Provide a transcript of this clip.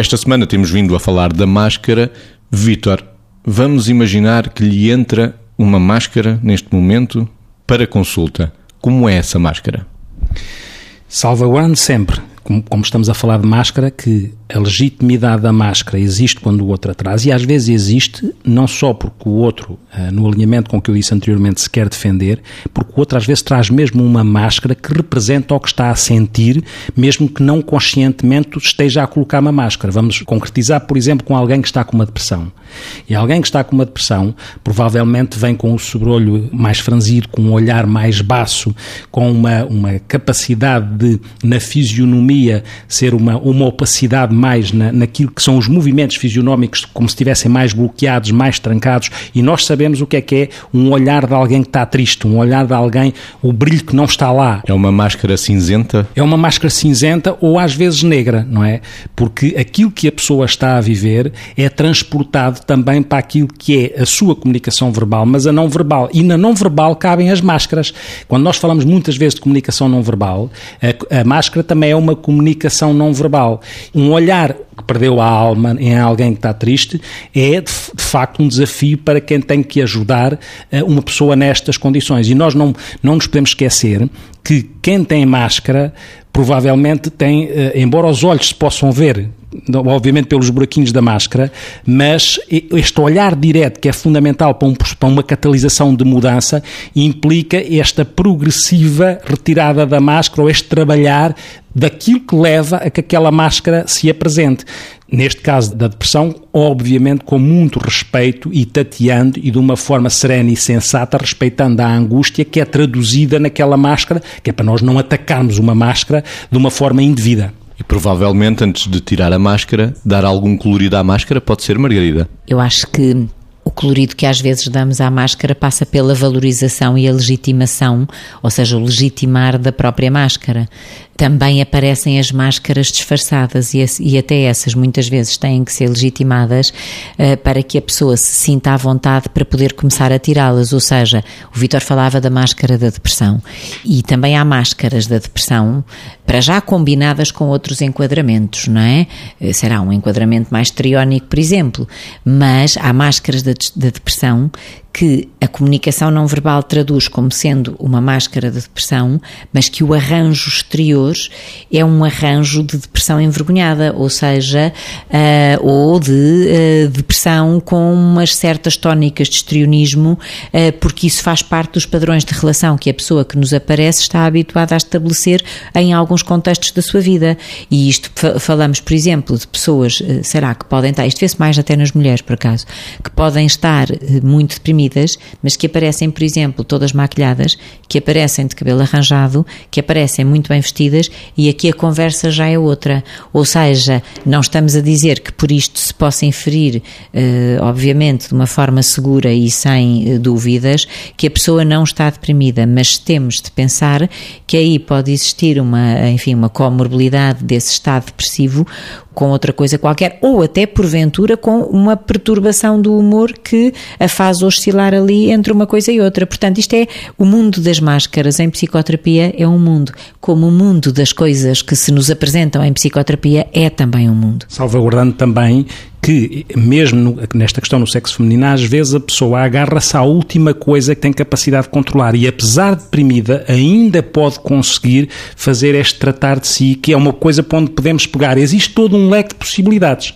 Esta semana temos vindo a falar da máscara. Vítor, vamos imaginar que lhe entra uma máscara neste momento para consulta. Como é essa máscara? Salvaguardando sempre como, estamos a falar de máscara, que a legitimidade da máscara existe quando o outro atrás, e às vezes existe não só porque o outro, uh, no alinhamento com o que eu disse anteriormente, se quer defender, porque o outro às vezes traz mesmo uma máscara que representa o que está a sentir, mesmo que não conscientemente esteja a colocar uma máscara. Vamos concretizar, por exemplo, com alguém que está com uma depressão. E alguém que está com uma depressão provavelmente vem com o sobrolho mais franzido, com um olhar mais baço, com uma, uma capacidade de, na fisionomia, ser uma, uma opacidade mais na, naquilo que são os movimentos fisionómicos, como se estivessem mais bloqueados, mais trancados, e nós sabemos o que é que é um olhar de alguém que está triste, um olhar de alguém, o brilho que não está lá. É uma máscara cinzenta? É uma máscara cinzenta ou às vezes negra, não é? Porque aquilo que a pessoa está a viver é transportado também para aquilo que é a sua comunicação verbal, mas a não verbal. E na não verbal cabem as máscaras. Quando nós falamos muitas vezes de comunicação não verbal, a, a máscara também é uma comunicação não verbal. Um olhar que perdeu a alma em alguém que está triste é, de, de facto, um desafio para quem tem que ajudar uh, uma pessoa nestas condições. E nós não, não nos podemos esquecer que quem tem máscara provavelmente tem, uh, embora os olhos se possam ver, obviamente pelos buraquinhos da máscara, mas este olhar direto que é fundamental para, um, para, uma catalisação de mudança implica esta progressiva retirada da máscara ou este trabalhar daquilo que leva a que aquela máscara se apresente. Neste caso da depressão, obviamente com muito respeito e tateando e de uma forma serena e sensata, respeitando a angústia que é traduzida naquela máscara, que é para nós não atacarmos uma máscara de uma forma indevida. E provavelmente, antes de tirar a máscara, dar algum colorido à máscara pode ser Margarida. Eu acho que o colorido que às vezes damos à máscara passa pela valorização e a legitimação, ou seja, o legitimar da própria máscara também aparecem as máscaras disfarçadas e, e, até essas muitas vezes têm que ser legitimadas uh, para que a pessoa se sinta à vontade para poder começar a tirá-las. Ou seja, o Vitor falava da máscara da depressão e também há máscaras da depressão para já combinadas com outros enquadramentos, não é? Eh, será um enquadramento mais triónico, por exemplo, mas há máscaras da, da depressão que a comunicação não verbal traduz como sendo uma máscara de depressão, mas que o arranjo exterior é um arranjo de depressão envergonhada, ou seja, uh, ou de uh, depressão com umas certas tónicas de estrionismo, uh, porque isso faz parte dos padrões de relação que a pessoa que nos aparece está habituada a estabelecer em alguns contextos da sua vida. E isto falamos, por exemplo, de pessoas, será que podem estar, isto vê-se mais até nas mulheres, por acaso, que podem estar muito deprimidas mas que aparecem, por exemplo, todas maquilhadas, que aparecem de cabelo arranjado, que aparecem muito bem vestidas e aqui a conversa já é outra. Ou seja, não estamos a dizer que por isto se possa inferir, eh, obviamente, de uma forma segura e sem eh, dúvidas, que a pessoa não está deprimida, mas temos de pensar que aí pode existir uma, enfim, uma comorbilidade desse estado depressivo com outra coisa qualquer, ou até porventura com uma perturbação do humor que a faz oscilar ali entre uma coisa e outra. Portanto, isto é o mundo das máscaras em psicoterapia é um mundo, como o mundo das coisas que se nos apresentam em psicoterapia é também um mundo. Salvaguardando também que, mesmo nesta questão no sexo feminino, às vezes a pessoa agarra-se à última coisa que tem capacidade de controlar e, apesar de deprimida, ainda pode conseguir fazer este tratar de si, que é uma coisa para onde podemos pegar. Existe todo um leque de possibilidades.